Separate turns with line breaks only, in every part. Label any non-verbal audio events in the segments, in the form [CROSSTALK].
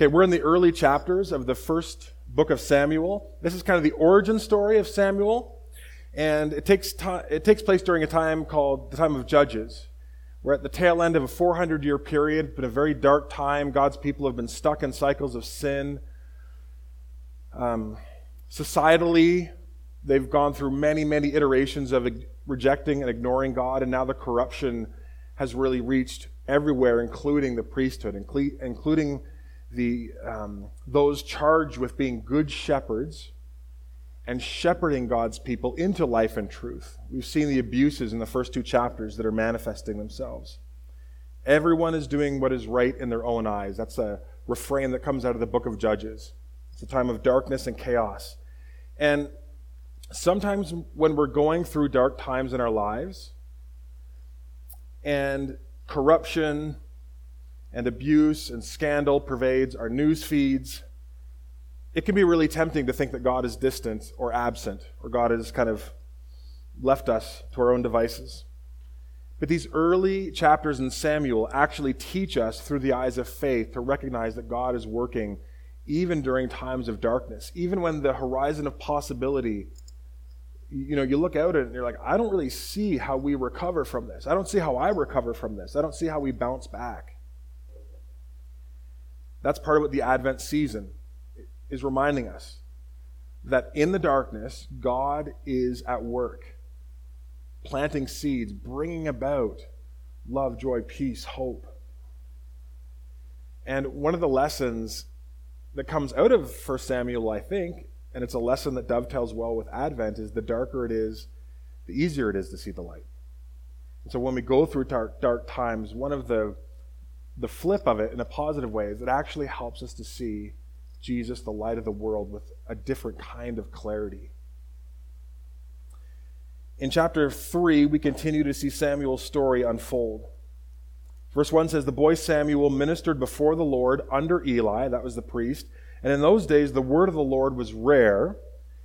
Okay, we're in the early chapters of the first book of Samuel. This is kind of the origin story of Samuel, and it takes, time, it takes place during a time called the time of Judges. We're at the tail end of a 400 year period. It's been a very dark time. God's people have been stuck in cycles of sin. Um, societally, they've gone through many, many iterations of rejecting and ignoring God, and now the corruption has really reached everywhere, including the priesthood, including the, um, those charged with being good shepherds and shepherding God's people into life and truth. We've seen the abuses in the first two chapters that are manifesting themselves. Everyone is doing what is right in their own eyes. That's a refrain that comes out of the book of Judges. It's a time of darkness and chaos. And sometimes when we're going through dark times in our lives and corruption and abuse and scandal pervades our news feeds, it can be really tempting to think that God is distant or absent, or God has kind of left us to our own devices. But these early chapters in Samuel actually teach us through the eyes of faith to recognize that God is working even during times of darkness, even when the horizon of possibility, you know, you look out and you're like, I don't really see how we recover from this. I don't see how I recover from this. I don't see how we bounce back. That's part of what the Advent season is reminding us that in the darkness, God is at work, planting seeds, bringing about love, joy, peace, hope. And one of the lessons that comes out of 1 Samuel, I think, and it's a lesson that dovetails well with Advent, is the darker it is, the easier it is to see the light. And so when we go through dark, dark times, one of the the flip of it in a positive way is it actually helps us to see Jesus, the light of the world, with a different kind of clarity. In chapter 3, we continue to see Samuel's story unfold. Verse 1 says, The boy Samuel ministered before the Lord under Eli, that was the priest, and in those days the word of the Lord was rare,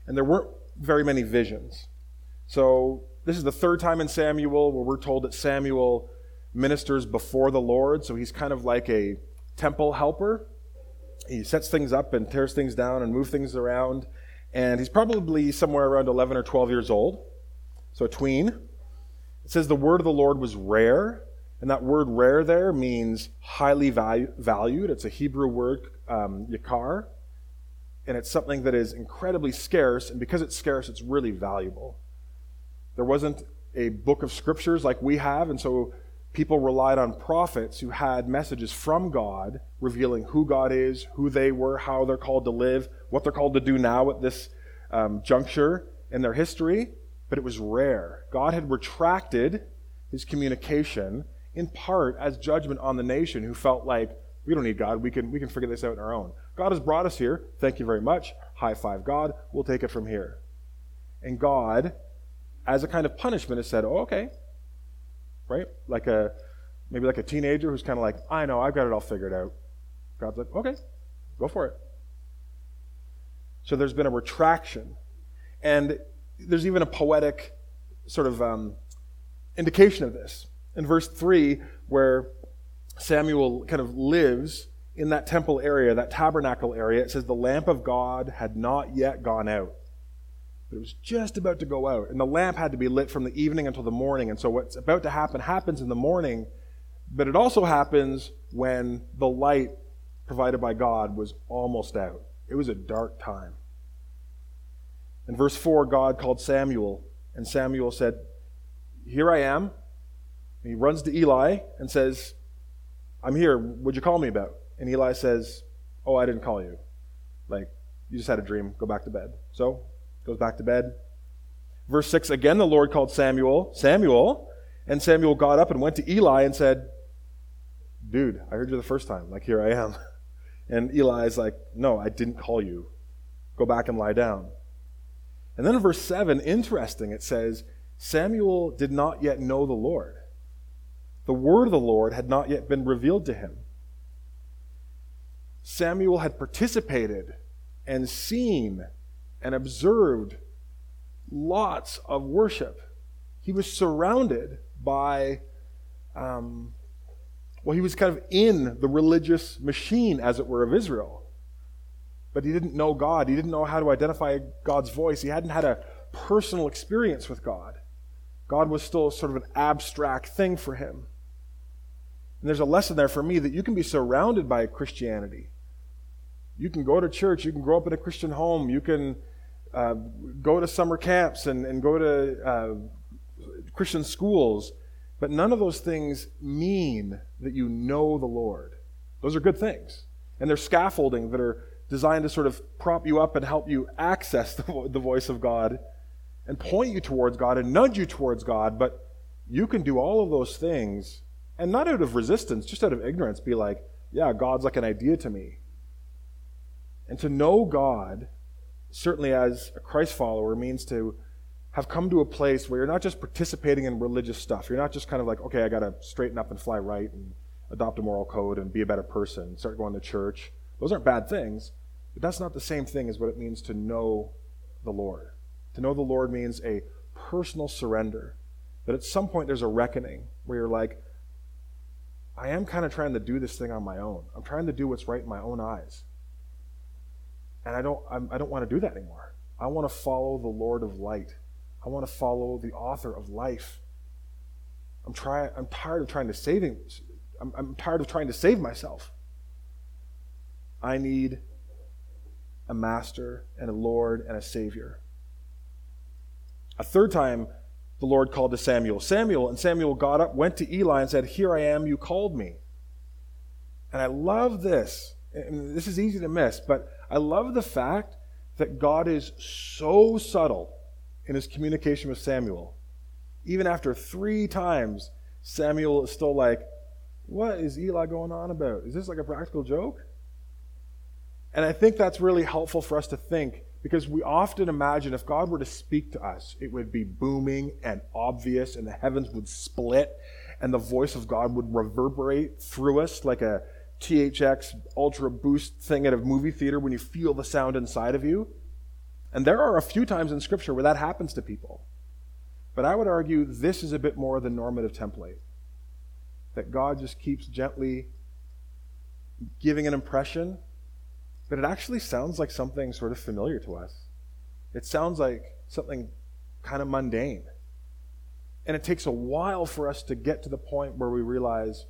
and there weren't very many visions. So, this is the third time in Samuel where we're told that Samuel ministers before the Lord, so he's kind of like a temple helper. He sets things up and tears things down and moves things around. And he's probably somewhere around 11 or 12 years old, so a tween. It says the word of the Lord was rare, and that word rare there means highly value, valued. It's a Hebrew word, um, yakar, and it's something that is incredibly scarce, and because it's scarce, it's really valuable. There wasn't a book of scriptures like we have, and so people relied on prophets who had messages from God revealing who God is, who they were, how they're called to live, what they're called to do now at this um, juncture in their history. But it was rare. God had retracted his communication in part as judgment on the nation who felt like we don't need God. We can, we can figure this out on our own. God has brought us here. Thank you very much. High five, God. We'll take it from here. And God, as a kind of punishment, has said, oh, okay, right? Like a maybe like a teenager who's kind of like, I know, I've got it all figured out. God's like, okay, go for it. So there's been a retraction. And there's even a poetic sort of um, indication of this. In verse 3, where Samuel kind of lives in that temple area, that tabernacle area, it says, The lamp of God had not yet gone out. But it was just about to go out. And the lamp had to be lit from the evening until the morning. And so what's about to happen happens in the morning, but it also happens when the light provided by God was almost out. It was a dark time. In verse 4, God called Samuel, and Samuel said, Here I am. And he runs to Eli and says, I'm here. What'd you call me about? And Eli says, Oh, I didn't call you. Like, you just had a dream. Go back to bed. So Goes back to bed. Verse 6 again, the Lord called Samuel, Samuel, and Samuel got up and went to Eli and said, Dude, I heard you the first time. Like, here I am. [LAUGHS] And Eli's like, No, I didn't call you. Go back and lie down. And then in verse 7, interesting, it says, Samuel did not yet know the Lord. The word of the Lord had not yet been revealed to him. Samuel had participated and seen and observed lots of worship. He was surrounded by um, Well, he was kind of in the religious machine, as it were, of Israel. But he didn't know God. He didn't know how to identify God's voice. He hadn't had a personal experience with God. God was still sort of an abstract thing for him. And there's a lesson there for me that you can be surrounded by Christianity. You can go to church, you can grow up in a Christian home, you can uh, go to summer camps and, and go to uh, Christian schools, but none of those things mean that you know the Lord. Those are good things. And they're scaffolding that are designed to sort of prop you up and help you access the, the voice of God and point you towards God and nudge you towards God, but you can do all of those things and not out of resistance, just out of ignorance, be like, yeah, God's like an idea to me. And to know God, certainly as a Christ follower, means to have come to a place where you're not just participating in religious stuff. You're not just kind of like, okay, I got to straighten up and fly right and adopt a moral code and be a better person, start going to church. Those aren't bad things, but that's not the same thing as what it means to know the Lord. To know the Lord means a personal surrender. That at some point there's a reckoning where you're like, I am kind of trying to do this thing on my own. I'm trying to do what's right in my own eyes. And I don't, I'm, I do not want to do that anymore. I want to follow the Lord of light. I want to follow the author of life. I'm, try, I'm tired of trying to him. I'm, I'm tired of trying to save myself. I need a master and a Lord and a Savior. A third time, the Lord called to Samuel, Samuel, and Samuel got up, went to Eli, and said, Here I am, you called me. And I love this. This is easy to miss, but I love the fact that God is so subtle in his communication with Samuel. Even after three times, Samuel is still like, What is Eli going on about? Is this like a practical joke? And I think that's really helpful for us to think because we often imagine if God were to speak to us, it would be booming and obvious, and the heavens would split, and the voice of God would reverberate through us like a THX ultra boost thing at a movie theater when you feel the sound inside of you. And there are a few times in Scripture where that happens to people. But I would argue this is a bit more the normative template. That God just keeps gently giving an impression but it actually sounds like something sort of familiar to us. It sounds like something kind of mundane. And it takes a while for us to get to the point where we realize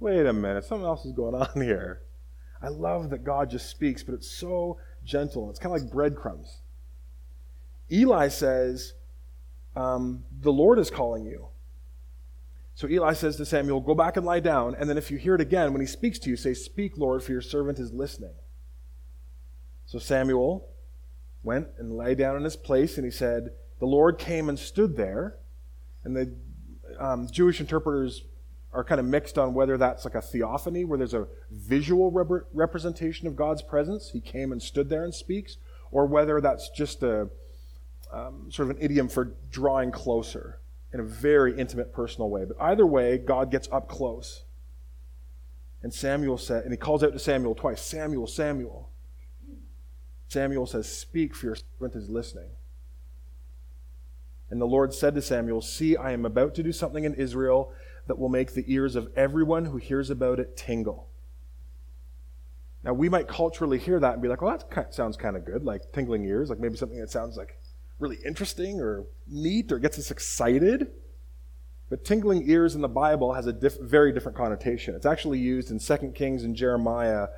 wait a minute, something else is going [LAUGHS] on here. I love that God just speaks, but it's so gentle. It's kind of like breadcrumbs. Eli says, um, The Lord is calling you. So Eli says to Samuel, Go back and lie down. And then if you hear it again, when he speaks to you, say, Speak, Lord, for your servant is listening. So Samuel went and lay down in his place, and he said, The Lord came and stood there. And the um, Jewish interpreters are kind of mixed on whether that's like a theophany, where there's a visual rep- representation of God's presence. He came and stood there and speaks, or whether that's just a um, sort of an idiom for drawing closer in a very intimate, personal way. But either way, God gets up close. And Samuel said, and he calls out to Samuel twice Samuel, Samuel. Samuel says, Speak, for your servant is listening. And the Lord said to Samuel, See, I am about to do something in Israel that will make the ears of everyone who hears about it tingle. Now, we might culturally hear that and be like, well, that sounds kind of good, like tingling ears, like maybe something that sounds like really interesting or neat or gets us excited. But tingling ears in the Bible has a diff- very different connotation. It's actually used in 2 Kings and Jeremiah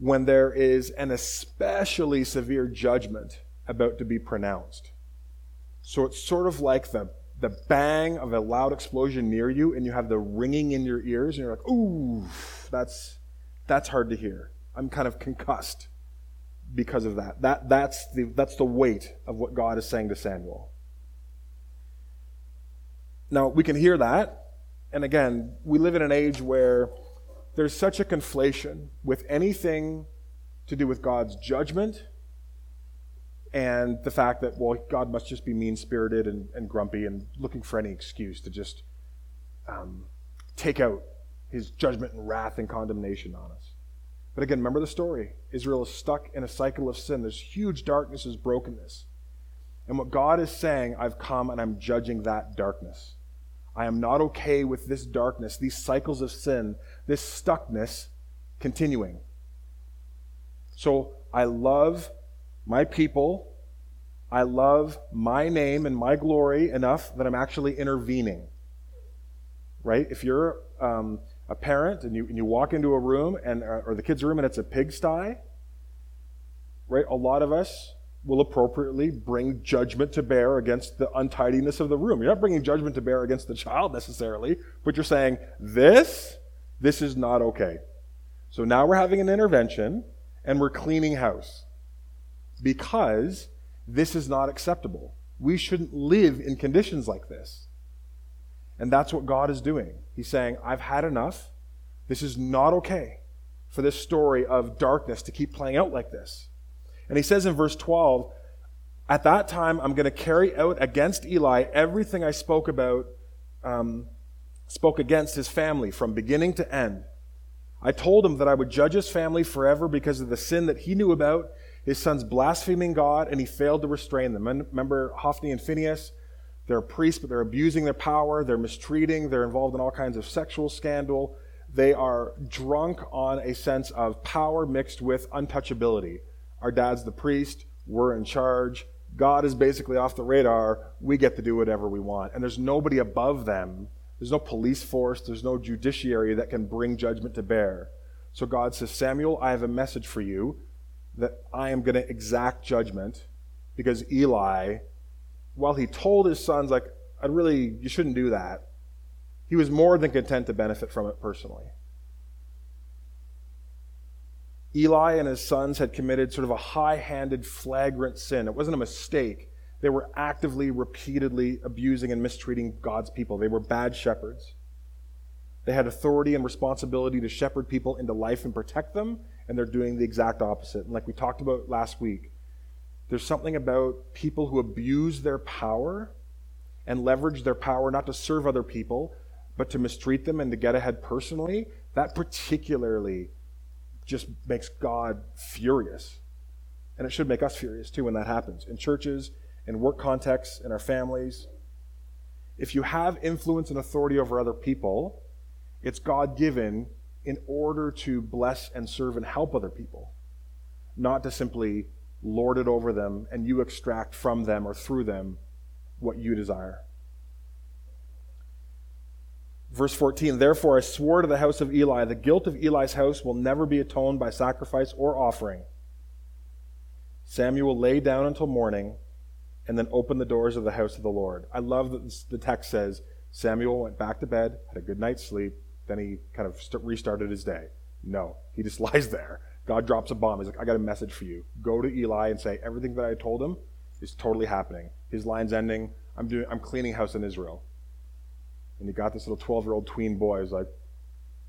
when there is an especially severe judgment about to be pronounced. So it's sort of like the, the bang of a loud explosion near you, and you have the ringing in your ears, and you're like, ooh, that's, that's hard to hear. I'm kind of concussed because of that. that that's, the, that's the weight of what God is saying to Samuel. Now, we can hear that, and again, we live in an age where there's such a conflation with anything to do with God's judgment and the fact that, well, God must just be mean spirited and, and, grumpy and looking for any excuse to just um, take out his judgment and wrath and condemnation on us. But again, remember the story. Israel is stuck in a cycle of sin. There's huge darkness, there's brokenness. And what God is saying, I've come and I'm judging that darkness. I am not okay with this darkness, these cycles of sin, this stuckness continuing. So I love my people. I love my name and my glory enough that I'm actually intervening. Right? If you're um, a parent and you, and you walk into a room and uh, or the kids' room and it's a pigsty, right? A lot of us will appropriately bring judgment to bear against the untidiness of the room. You're not bringing judgment to bear against the child necessarily, but you're saying, this, this is not okay. So now we're having an intervention and we're cleaning house because this is not acceptable. We shouldn't live in conditions like this. And that's what God is doing. He's saying, I've had enough. This is not okay for this story of darkness to keep playing out like this. And he says in verse 12, At that time, I'm going to carry out against Eli everything I spoke about, um, spoke against his family from beginning to end. I told him that I would judge his family forever because of the sin that he knew about, his sons blaspheming God, and he failed to restrain them. Remember Hophni and Phineas? They're priests, but they're abusing their power, they're mistreating, they're involved in all kinds of sexual scandal. They are drunk on a sense of power mixed with untouchability. Our dad's the priest. We're in charge. God is basically off the radar. We get to do whatever we want. And there's nobody above them. There's no police force. There's no judiciary that can bring judgment to bear. So God says, Samuel, I have a message for you that I am going to exact judgment because Eli, while he told his sons, like, I really, you shouldn't do that, he was more than content to benefit from it personally. Eli and his sons had committed sort of a high handed, flagrant sin. It wasn't a mistake. They were actively, repeatedly abusing and mistreating God's people. They were bad shepherds. They had authority and responsibility to shepherd people into life and protect them, and they're doing the exact opposite. And like we talked about last week, there's something about people who abuse their power and leverage their power not to serve other people, but to mistreat them and to get ahead personally. That particularly just makes God furious. And it should make us furious too when that happens in churches, in work contexts, in our families. If you have influence and authority over other people, it's God given in order to bless and serve and help other people, not to simply lord it over them and you extract from them or through them what you desire. Verse 14, therefore I swore to the house of Eli, the guilt of Eli's house will never be atoned by sacrifice or offering. Samuel lay down until morning and then opened the doors of the house of the Lord. I love that the text says Samuel went back to bed, had a good night's sleep, then he kind of restarted his day. No, he just [LAUGHS] lies there. God drops a bomb. He's like, I got a message for you. Go to Eli and say, everything that I told him is totally happening. His line's ending. I'm doing I'm cleaning house in Israel and he got this little 12 year old tween boy who's like,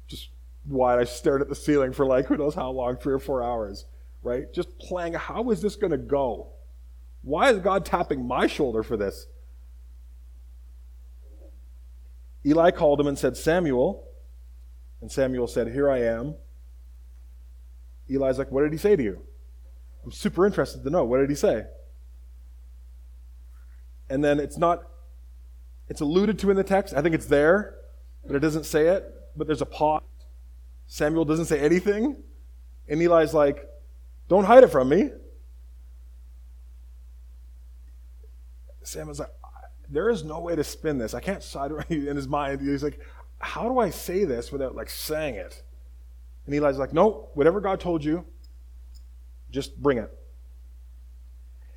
just wide. I stared at the ceiling for like who knows how long, three or four hours, right? Just playing, how is this going to go? Why is God tapping my shoulder for this? Eli called him and said, Samuel. And Samuel said, Here I am. Eli's like, What did he say to you? I'm super interested to know. What did he say? And then it's not it's alluded to in the text. I think it's there, but it doesn't say it. But there's a pause. Samuel doesn't say anything. And Eli's like, Don't hide it from me. Samuel's like, There is no way to spin this. I can't side [LAUGHS] in his mind. He's like, How do I say this without like saying it? And Eli's like, No, whatever God told you, just bring it.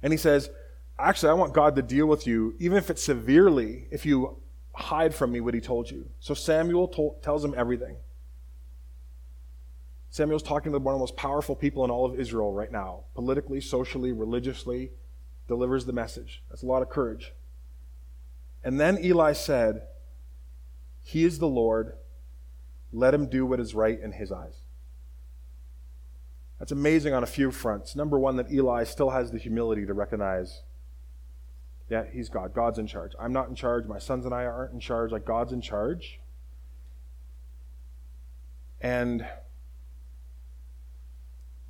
And he says, actually, I want God to deal with you, even if it's severely, if you hide from me what he told you. So Samuel tells him everything. Samuel's talking to one of the most powerful people in all of Israel right now, politically, socially, religiously, delivers the message. That's a lot of courage. And then Eli said, He is the Lord. Let him do what is right in his eyes. That's amazing on a few fronts. Number one, that Eli still has the humility to recognize yeah, he's God. God's in charge. I'm not in charge. My sons and I aren't in charge. Like, God's in charge. And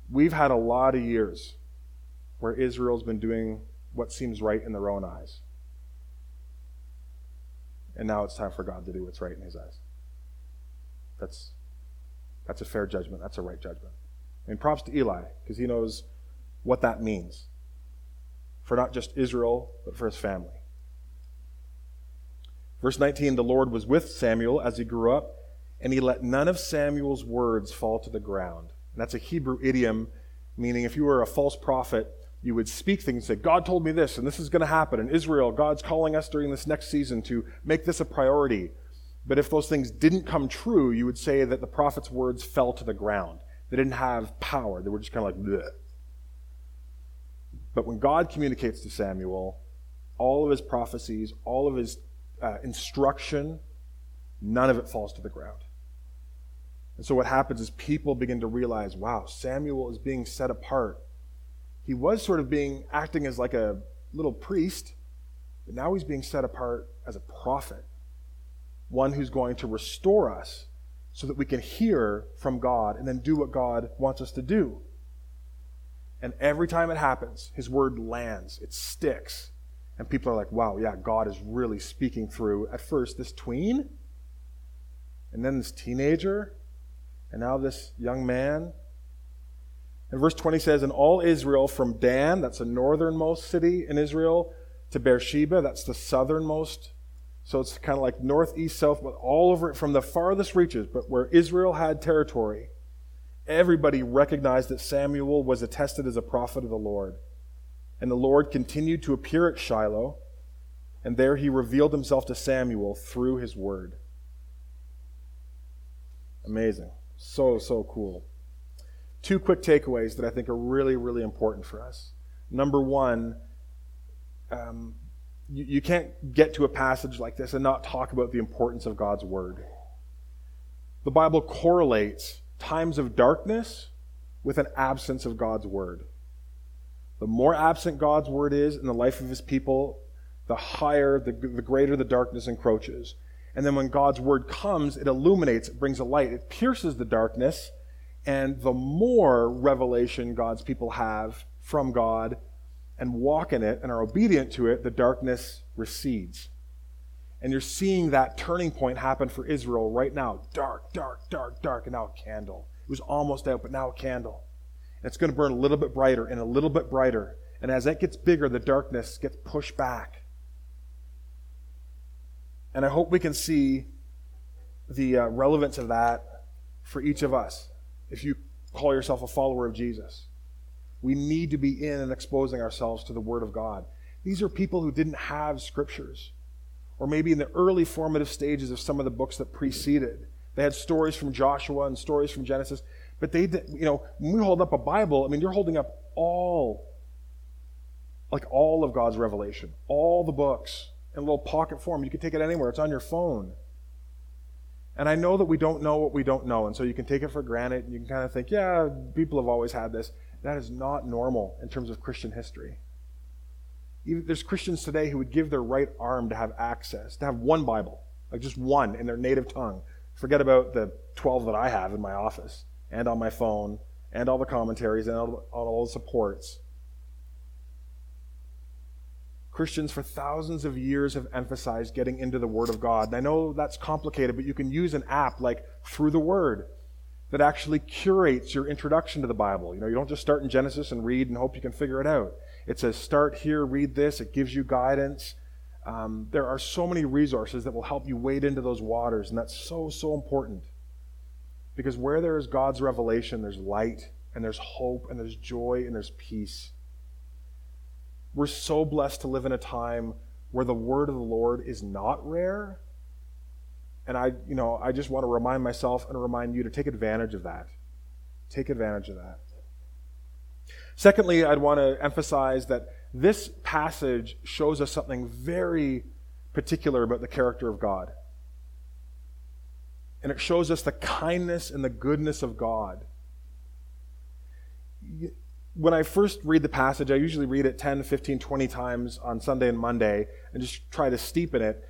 we've had a lot of years where Israel's been doing what seems right in their own eyes. And now it's time for God to do what's right in his eyes. That's, that's a fair judgment. That's a right judgment. And props to Eli, because he knows what that means for not just Israel, but for his family. Verse 19 The Lord was with Samuel as he grew up, and he let none of Samuel's words fall to the ground. And that's a Hebrew idiom, meaning if you were a false prophet, you would speak things and say, God told me this, and this is going to happen. In Israel, God's calling us during this next season to make this a priority. But if those things didn't come true, you would say that the prophet's words fell to the ground. They didn't have power. They were just kind of like, Bleh. But when God communicates to Samuel, all of his prophecies, all of his uh, instruction, none of it falls to the ground. And so what happens is people begin to realize, wow, Samuel is being set apart. He was sort of being acting as like a little priest, but now he's being set apart as a prophet, one who's going to restore us so that we can hear from God and then do what God wants us to do. And every time it happens, his word lands, it sticks. And people are like, wow, yeah, God is really speaking through at first this tween, and then this teenager, and now this young man. And verse 20 says, And all Israel from Dan, that's the northernmost city in Israel, to Beersheba, that's the southernmost so it's kind of like northeast, south, but all over it from the farthest reaches, but where Israel had territory, everybody recognized that Samuel was attested as a prophet of the Lord. And the Lord continued to appear at Shiloh, and there he revealed himself to Samuel through his word. Amazing. So, so cool. Two quick takeaways that I think are really, really important for us. Number one, um, you, you can't get to a passage like this and not talk about the importance of God's Word. The Bible correlates times of darkness with an absence of God's Word. The more absent God's Word is in the life of His people, the higher, the, the greater the darkness encroaches. And then when God's Word comes, it illuminates, it brings a light, it pierces the darkness, and the more revelation God's people have from God, and walk in it and are obedient to it, the darkness recedes. And you're seeing that turning point happen for Israel right now. Dark, dark, dark, dark, and now a candle. It was almost out, but now a candle. And it's going to burn a little bit brighter and a little bit brighter. And as that gets bigger, the darkness gets pushed back. And I hope we can see the uh, relevance of that for each of us if you call yourself a follower of Jesus. We need to be in and exposing ourselves to the Word of God. These are people who didn't have scriptures, or maybe in the early formative stages of some of the books that preceded. They had stories from Joshua and stories from Genesis, but they, you know, when we hold up a Bible, I mean, you're holding up all, like all of God's revelation, all the books in a little pocket form. You can take it anywhere, it's on your phone. And I know that we don't know what we don't know, and so you can take it for granted, and you can kind of think, yeah, people have always had this. That is not normal in terms of Christian history. Even, there's Christians today who would give their right arm to have access, to have one Bible, like just one in their native tongue. Forget about the 12 that I have in my office and on my phone and all the commentaries and all, all the supports. Christians for thousands of years have emphasized getting into the Word of God. And I know that's complicated, but you can use an app like Through the Word that actually curates your introduction to the Bible. You know, you don't just start in Genesis and read and hope you can figure it out. It says, start here, read this. It gives you guidance. Um, there are so many resources that will help you wade into those waters, and that's so, so important. Because where there is God's revelation, there's light, and there's hope, and there's joy, and there's peace. We're so blessed to live in a time where the word of the Lord is not rare, and I, you know, I just want to remind myself and remind you to take advantage of that. Take advantage of that. Secondly, I'd want to emphasize that this passage shows us something very particular about the character of God. And it shows us the kindness and the goodness of God. When I first read the passage, I usually read it 10, 15, 20 times on Sunday and Monday and just try to steep in it.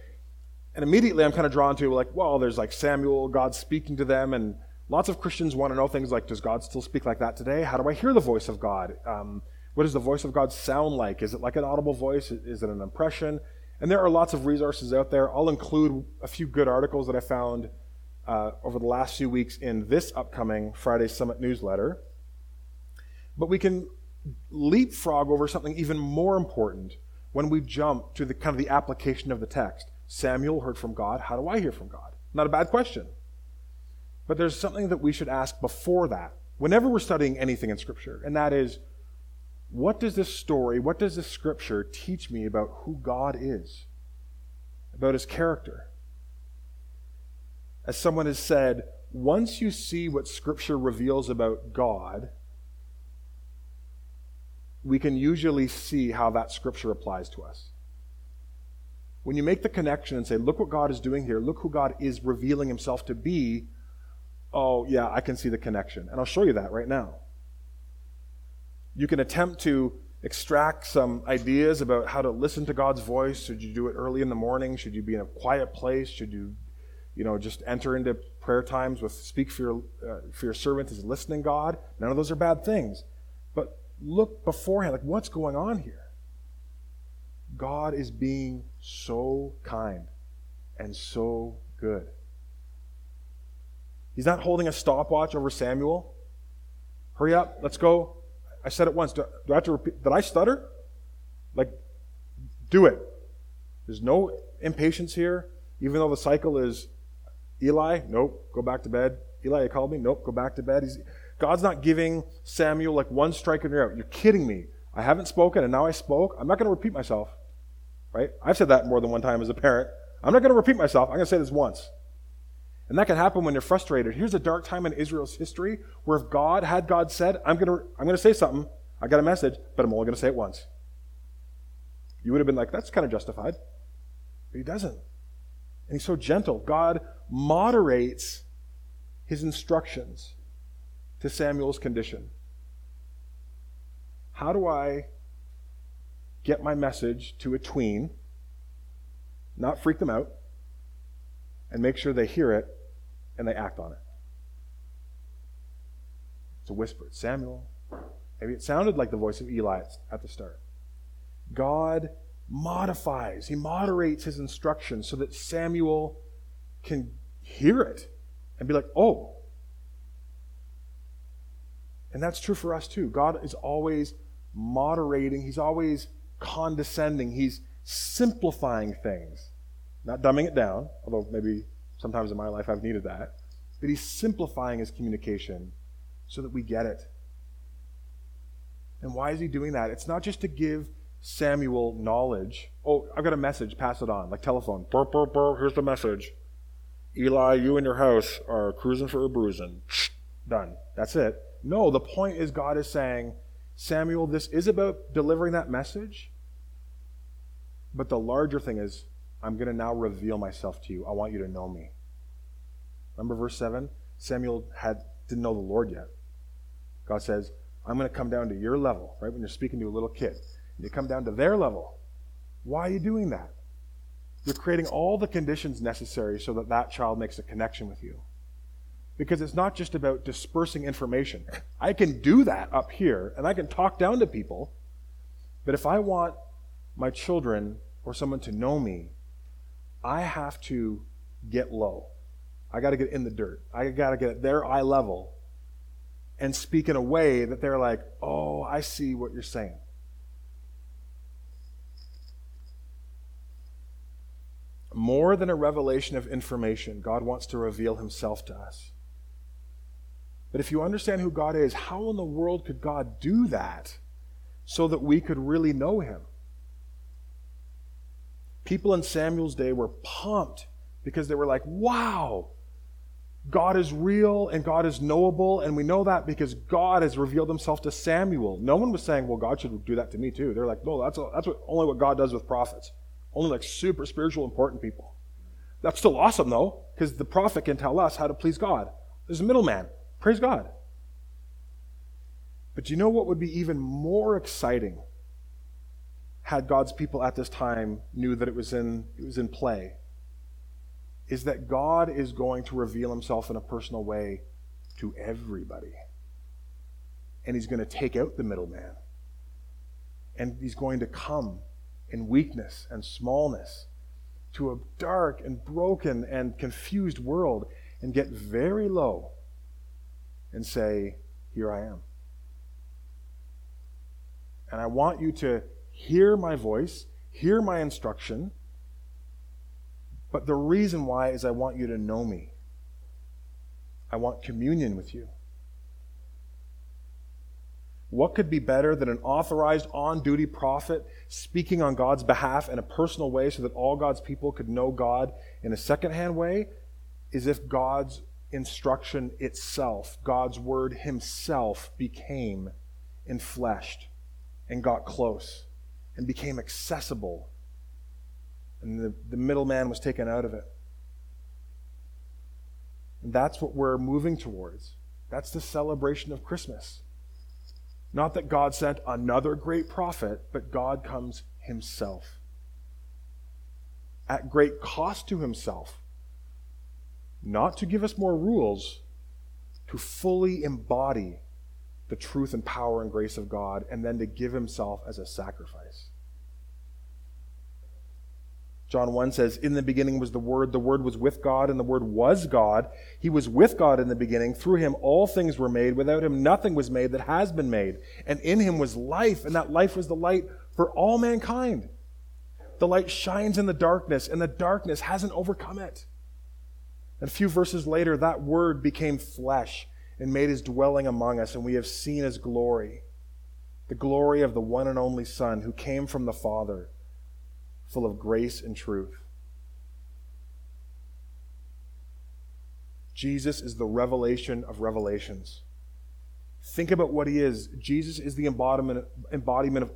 And immediately I'm kind of drawn to like, well, there's like Samuel, God speaking to them, and lots of Christians want to know things like, does God still speak like that today? How do I hear the voice of God? Um, what does the voice of God sound like? Is it like an audible voice? Is it an impression? And there are lots of resources out there. I'll include a few good articles that I found uh, over the last few weeks in this upcoming Friday Summit newsletter. But we can leapfrog over something even more important when we jump to the kind of the application of the text. Samuel heard from God. How do I hear from God? Not a bad question. But there's something that we should ask before that, whenever we're studying anything in Scripture, and that is what does this story, what does this Scripture teach me about who God is, about His character? As someone has said, once you see what Scripture reveals about God, we can usually see how that Scripture applies to us. When you make the connection and say, look what God is doing here, look who God is revealing himself to be, oh, yeah, I can see the connection. And I'll show you that right now. You can attempt to extract some ideas about how to listen to God's voice. Should you do it early in the morning? Should you be in a quiet place? Should you, you know, just enter into prayer times with speak for your, uh, for your servant as listening God? None of those are bad things. But look beforehand, like what's going on here? God is being so kind and so good. He's not holding a stopwatch over Samuel. Hurry up, let's go. I said it once. Do, do I have to repeat? Did I stutter? Like, do it. There's no impatience here, even though the cycle is Eli, nope, go back to bed. Eli, you called me? Nope, go back to bed. He's, God's not giving Samuel like one strike and you're out. You're kidding me. I haven't spoken and now I spoke. I'm not going to repeat myself right? I've said that more than one time as a parent. I'm not going to repeat myself. I'm going to say this once. And that can happen when you're frustrated. Here's a dark time in Israel's history where if God had God said, I'm going to, I'm going to say something, I got a message, but I'm only going to say it once. You would have been like, that's kind of justified. But he doesn't. And he's so gentle. God moderates his instructions to Samuel's condition. How do I get my message to a tween, not freak them out, and make sure they hear it and they act on it. It's a whisper. Samuel. Maybe it sounded like the voice of Eli at the start. God modifies, he moderates his instructions so that Samuel can hear it and be like, oh. And that's true for us too. God is always moderating, he's always condescending. He's simplifying things, not dumbing it down, although maybe sometimes in my life I've needed that. But he's simplifying his communication so that we get it. And why is he doing that? It's not just to give Samuel knowledge. Oh, I've got a message, pass it on, like telephone. Burr, burr, burr, here's the message. Eli, you and your house are cruising for a bruising. Done. That's it. No, the point is God is saying, Samuel, this is about delivering that message, but the larger thing is, I'm going to now reveal myself to you. I want you to know me. Remember verse 7? Samuel had, didn't know the Lord yet. God says, I'm going to come down to your level, right? When you're speaking to a little kid, you come down to their level. Why are you doing that? You're creating all the conditions necessary so that that child makes a connection with you. Because it's not just about dispersing information. I can do that up here, and I can talk down to people. But if I want my children or someone to know me, I have to get low. I got to get in the dirt. I got to get at their eye level and speak in a way that they're like, oh, I see what you're saying. More than a revelation of information, God wants to reveal himself to us. But if you understand who God is, how in the world could God do that so that we could really know him? People in Samuel's day were pumped because they were like, wow, God is real and God is knowable. And we know that because God has revealed himself to Samuel. No one was saying, well, God should do that to me too. They're like, no, that's, a, that's what, only what God does with prophets. Only like super spiritual, important people. That's still awesome though, because the prophet can tell us how to please God. There's a middleman. Praise God. But you know what would be even more exciting had God's people at this time knew that it was in, it was in play is that God is going to reveal himself in a personal way to everybody. And he's going to take out the middleman. And he's going to come in weakness and smallness to a dark and broken and confused world and get very low and say, Here I am. And I want you to hear my voice, hear my instruction. But the reason why is I want you to know me. I want communion with you. What could be better than an authorized on duty prophet speaking on God's behalf in a personal way so that all God's people could know God in a secondhand way? Is if God's instruction itself, God's word himself, became enfleshed and got close and became accessible. And the, the middleman was taken out of it. And that's what we're moving towards. That's the celebration of Christmas. Not that God sent another great prophet, but God comes himself. At great cost to himself. Not to give us more rules, to fully embody the truth and power and grace of God, and then to give himself as a sacrifice. John 1 says, In the beginning was the Word, the Word was with God, and the Word was God. He was with God in the beginning. Through him all things were made. Without him nothing was made that has been made. And in him was life, and that life was the light for all mankind. The light shines in the darkness, and the darkness hasn't overcome it. And a few verses later, that Word became flesh and made his dwelling among us, and we have seen his glory the glory of the one and only Son who came from the Father full of grace and truth. Jesus is the revelation of revelations. Think about what he is. Jesus is the embodiment, embodiment of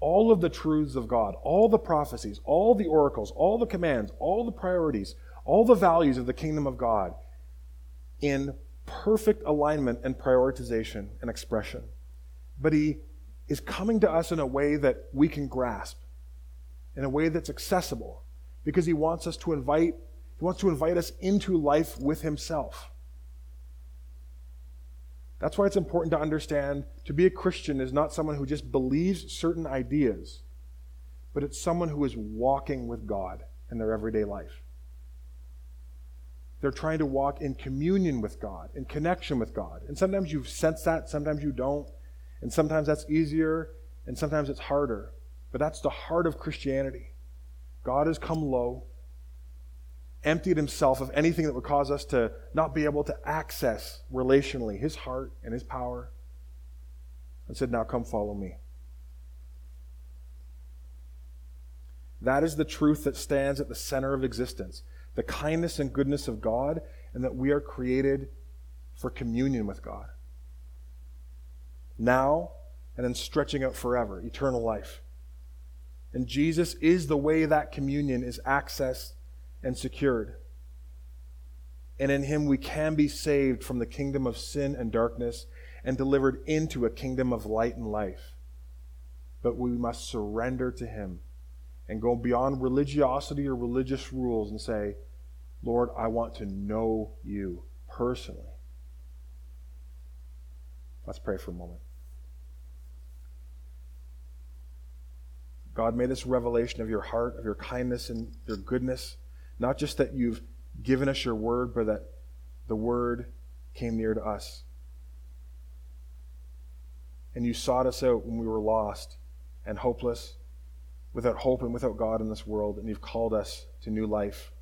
all of the truths of God, all the prophecies, all the oracles, all the commands, all the priorities, all the values of the kingdom of God in perfect alignment and prioritization and expression. But he is coming to us in a way that we can grasp in a way that's accessible because he wants us to invite he wants to invite us into life with himself. That's why it's important to understand to be a Christian is not someone who just believes certain ideas, but it's someone who is walking with God in their everyday life. They're trying to walk in communion with God, in connection with God. And sometimes you sense that, sometimes you don't. And sometimes that's easier, and sometimes it's harder. But that's the heart of Christianity. God has come low, emptied himself of anything that would cause us to not be able to access relationally his heart and his power, and said, Now come follow me. That is the truth that stands at the center of existence the kindness and goodness of God, and that we are created for communion with God. Now, and then stretching out forever, eternal life. And Jesus is the way that communion is accessed and secured. And in him we can be saved from the kingdom of sin and darkness and delivered into a kingdom of light and life. But we must surrender to him and go beyond religiosity or religious rules and say, Lord, I want to know you personally. Let's pray for a moment. God, may this revelation of your heart, of your kindness and your goodness, not just that you've given us your word, but that the word came near to us. And you sought us out when we were lost and hopeless, without hope and without God in this world, and you've called us to new life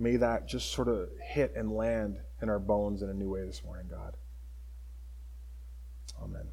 may that just sort of hit and land in our bones in a new way this morning, God. Amen.